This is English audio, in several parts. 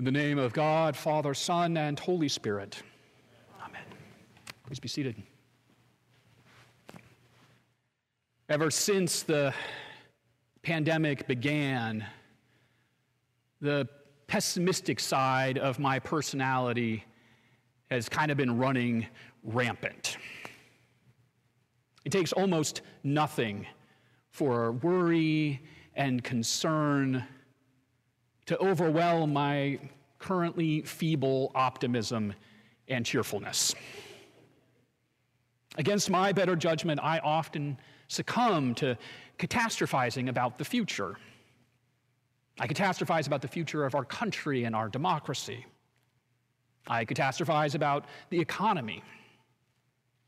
In the name of God, Father, Son, and Holy Spirit. Amen. Please be seated. Ever since the pandemic began, the pessimistic side of my personality has kind of been running rampant. It takes almost nothing for worry and concern to overwhelm my currently feeble optimism and cheerfulness. Against my better judgment, I often succumb to catastrophizing about the future. I catastrophize about the future of our country and our democracy. I catastrophize about the economy.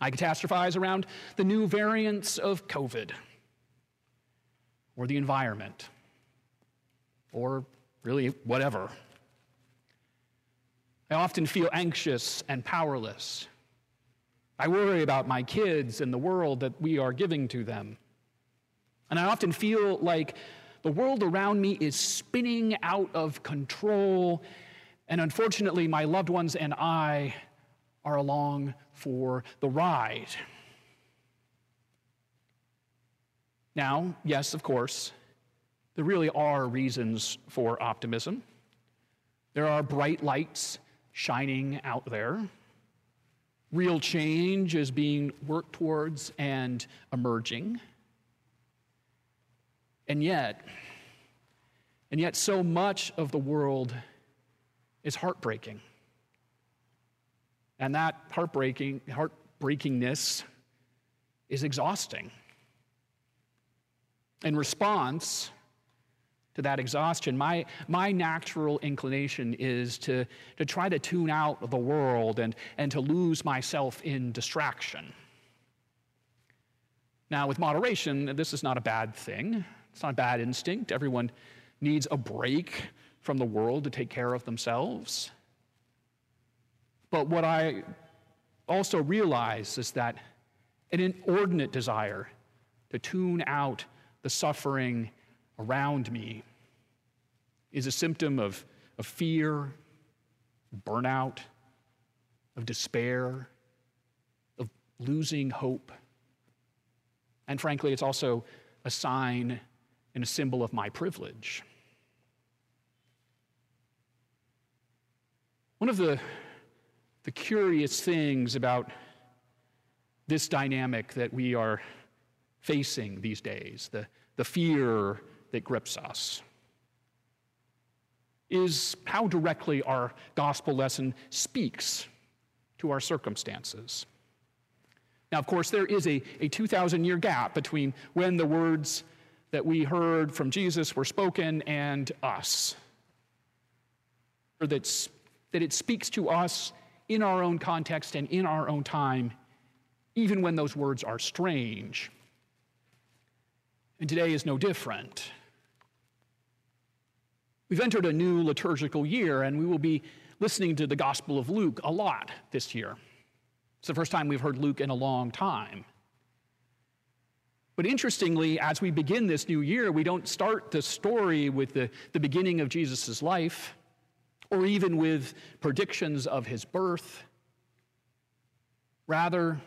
I catastrophize around the new variants of COVID or the environment or really whatever. I often feel anxious and powerless. I worry about my kids and the world that we are giving to them. And I often feel like the world around me is spinning out of control, and unfortunately, my loved ones and I are along for the ride. Now, yes, of course, there really are reasons for optimism. There are bright lights shining out there. Real change is being worked towards and emerging. And yet, and yet, so much of the world is heartbreaking. And that heartbreaking, heartbreakingness is exhausting. In response, to that exhaustion, my, my natural inclination is to, to try to tune out the world and, and to lose myself in distraction. Now, with moderation, this is not a bad thing. It's not a bad instinct. Everyone needs a break from the world to take care of themselves. But what I also realize is that an inordinate desire to tune out the suffering around me is a symptom of, of fear, burnout, of despair, of losing hope. And frankly, it's also a sign and a symbol of my privilege. One of the, the curious things about this dynamic that we are facing these days, the, the fear that grips us, is how directly our gospel lesson speaks to our circumstances. Now, of course, there is a, a 2,000 year gap between when the words that we heard from Jesus were spoken and us. Or that's, that it speaks to us in our own context and in our own time, even when those words are strange. And today is no different. We've entered a new liturgical year, and we will be listening to the Gospel of Luke a lot this year. It's the first time we've heard Luke in a long time. But interestingly, as we begin this new year, we don't start the story with the, the beginning of Jesus' life or even with predictions of his birth. Rather,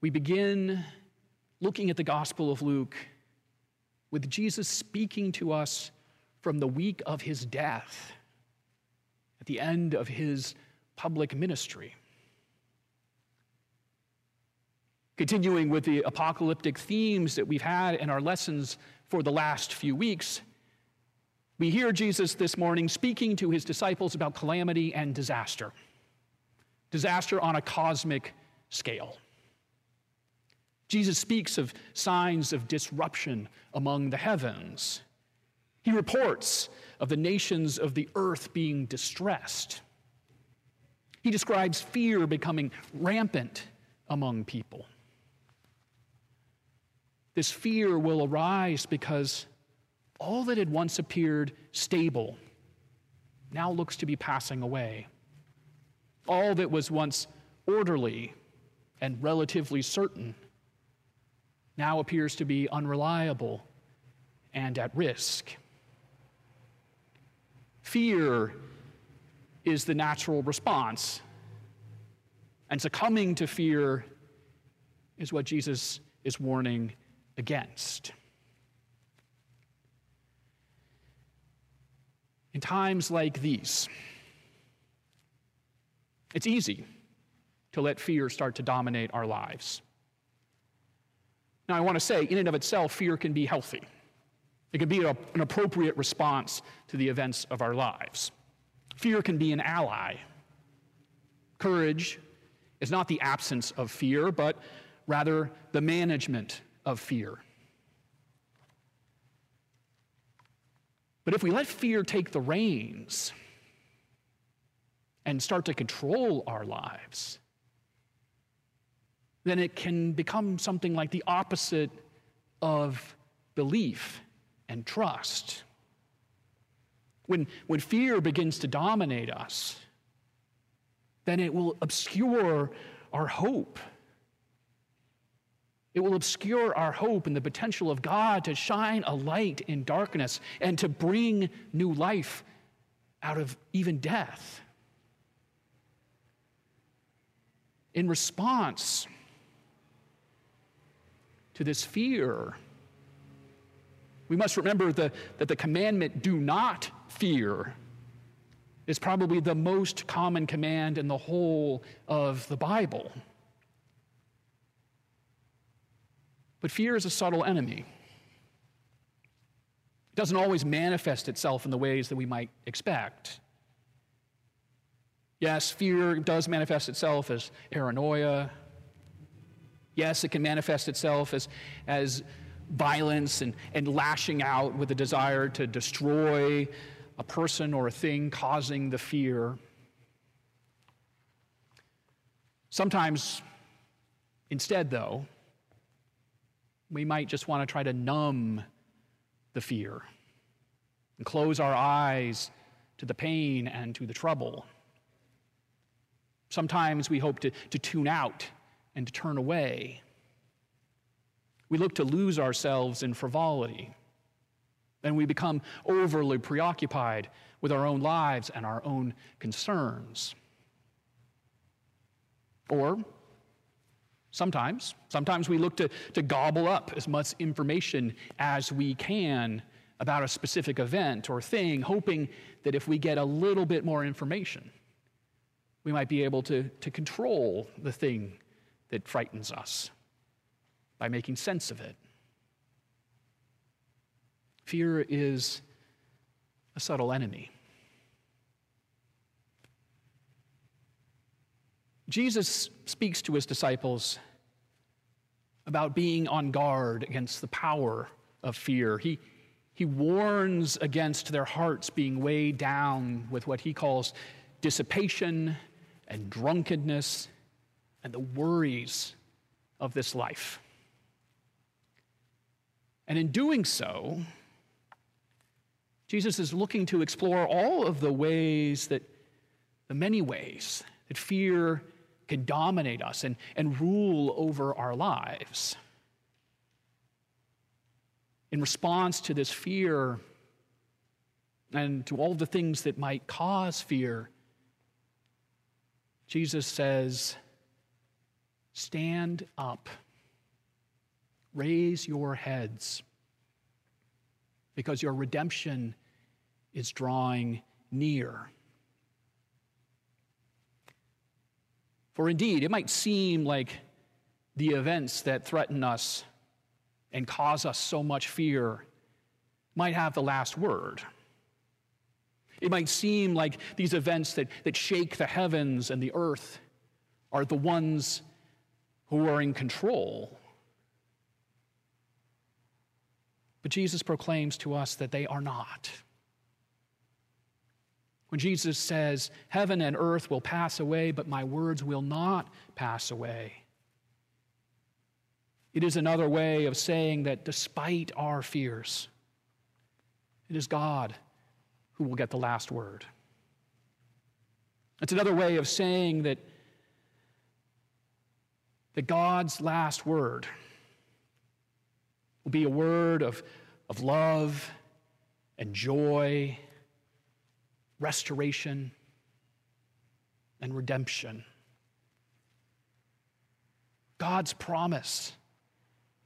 we begin looking at the Gospel of Luke with Jesus speaking to us from the week of his death, at the end of his public ministry. Continuing with the apocalyptic themes that we've had in our lessons for the last few weeks, we hear Jesus this morning speaking to his disciples about calamity and disaster. Disaster on a cosmic scale. Jesus speaks of signs of disruption among the heavens he reports of the nations of the earth being distressed. He describes fear becoming rampant among people. This fear will arise because all that had once appeared stable now looks to be passing away. All that was once orderly and relatively certain now appears to be unreliable and at risk. Fear is the natural response. And succumbing to fear is what Jesus is warning against. In times like these, it's easy to let fear start to dominate our lives. Now, I want to say, in and of itself, fear can be healthy. It can be an appropriate response to the events of our lives. Fear can be an ally. Courage is not the absence of fear, but rather the management of fear. But if we let fear take the reins and start to control our lives, then it can become something like the opposite of belief and trust. When, when fear begins to dominate us, then it will obscure our hope. It will obscure our hope and the potential of God to shine a light in darkness and to bring new life out of even death. In response to this fear, we must remember the, that the commandment, do not fear, is probably the most common command in the whole of the Bible. But fear is a subtle enemy. It doesn't always manifest itself in the ways that we might expect. Yes, fear does manifest itself as paranoia. Yes, it can manifest itself as, as violence and, and lashing out with a desire to destroy a person or a thing causing the fear. Sometimes, instead, though, we might just want to try to numb the fear and close our eyes to the pain and to the trouble. Sometimes we hope to, to tune out and to turn away. We look to lose ourselves in frivolity. And we become overly preoccupied with our own lives and our own concerns. Or sometimes, sometimes we look to, to gobble up as much information as we can about a specific event or thing, hoping that if we get a little bit more information, we might be able to, to control the thing that frightens us by making sense of it. Fear is a subtle enemy. Jesus speaks to his disciples about being on guard against the power of fear. He, he warns against their hearts being weighed down with what he calls dissipation and drunkenness and the worries of this life. And in doing so, Jesus is looking to explore all of the ways that, the many ways that fear can dominate us and, and rule over our lives. In response to this fear and to all the things that might cause fear, Jesus says, Stand up. Raise your heads because your redemption is drawing near. For indeed, it might seem like the events that threaten us and cause us so much fear might have the last word. It might seem like these events that, that shake the heavens and the earth are the ones who are in control. But Jesus proclaims to us that they are not. When Jesus says, Heaven and earth will pass away, but my words will not pass away, it is another way of saying that despite our fears, it is God who will get the last word. It's another way of saying that that God's last word will be a word of, of love and joy restoration, and redemption. God's promise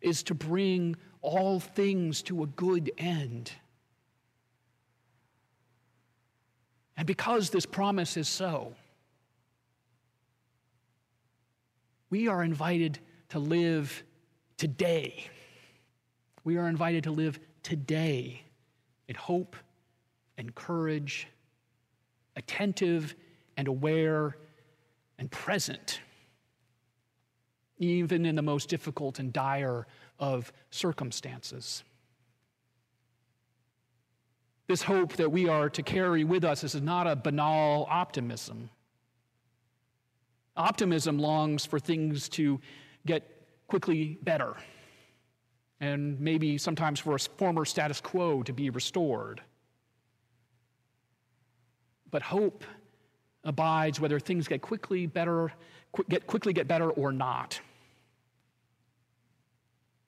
is to bring all things to a good end. And because this promise is so, we are invited to live today. We are invited to live today in hope and courage, attentive and aware and present, even in the most difficult and dire of circumstances. This hope that we are to carry with us is not a banal optimism. Optimism longs for things to get quickly better, and maybe sometimes for a former status quo to be restored. But hope abides whether things get quickly better, get quickly get better or not.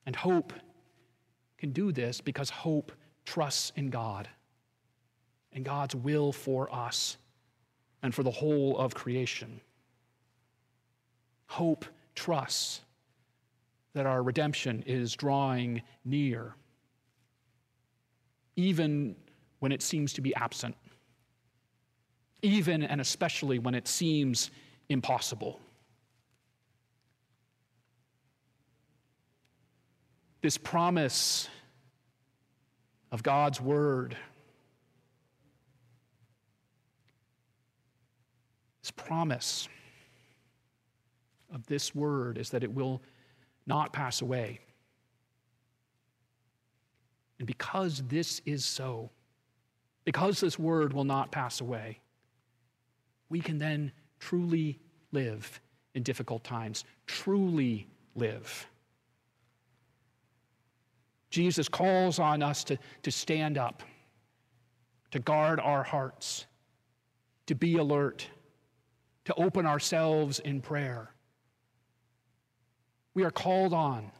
And hope can do this because hope trusts in God and God's will for us and for the whole of creation. Hope trusts that our redemption is drawing near, even when it seems to be absent, even and especially when it seems impossible. This promise of God's word This promise of this word is that it will not pass away. And because this is so, because this word will not pass away, we can then truly live in difficult times, truly live. Jesus calls on us to, to stand up, to guard our hearts, to be alert, to open ourselves in prayer. We are called on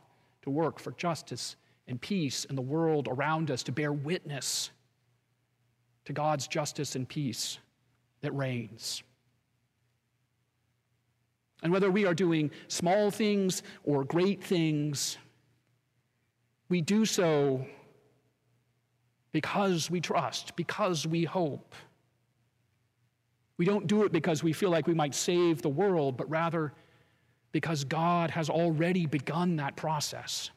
to work for justice and peace in the world around us, to bear witness to God's justice and peace that reigns. And whether we are doing small things or great things, we do so because we trust, because we hope. We don't do it because we feel like we might save the world, but rather because God has already begun that process.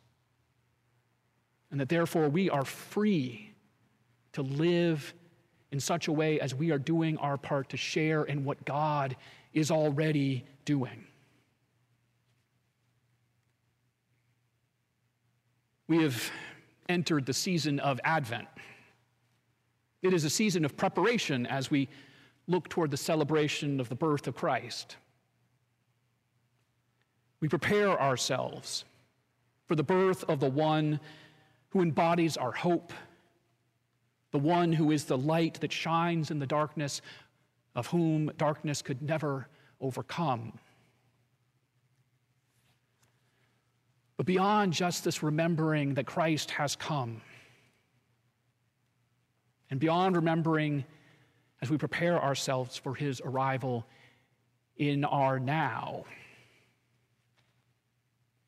And that therefore we are free to live in such a way as we are doing our part to share in what God is already doing. We have entered the season of Advent. It is a season of preparation as we look toward the celebration of the birth of Christ. We prepare ourselves for the birth of the one who embodies our hope, the one who is the light that shines in the darkness, of whom darkness could never overcome. But beyond just this remembering that Christ has come, and beyond remembering as we prepare ourselves for his arrival in our now.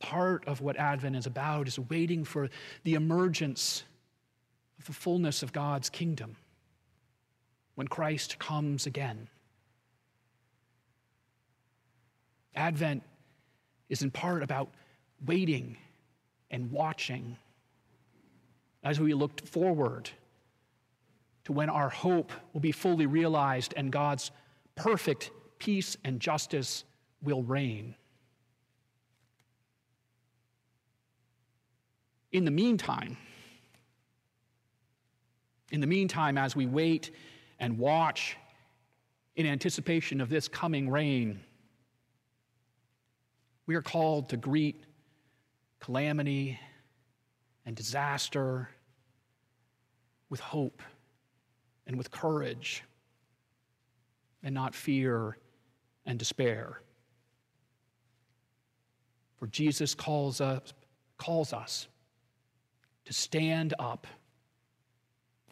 Part of what Advent is about is waiting for the emergence of the fullness of God's kingdom when Christ comes again. Advent is in part about waiting and watching as we look forward to when our hope will be fully realized and God's perfect peace and justice will reign. In the meantime, in the meantime, as we wait and watch in anticipation of this coming reign, we are called to greet calamity and disaster with hope and with courage and not fear and despair. For Jesus calls us, calls us to stand up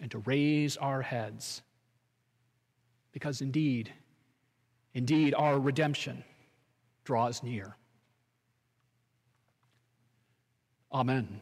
and to raise our heads because indeed, indeed, our redemption draws near. Amen.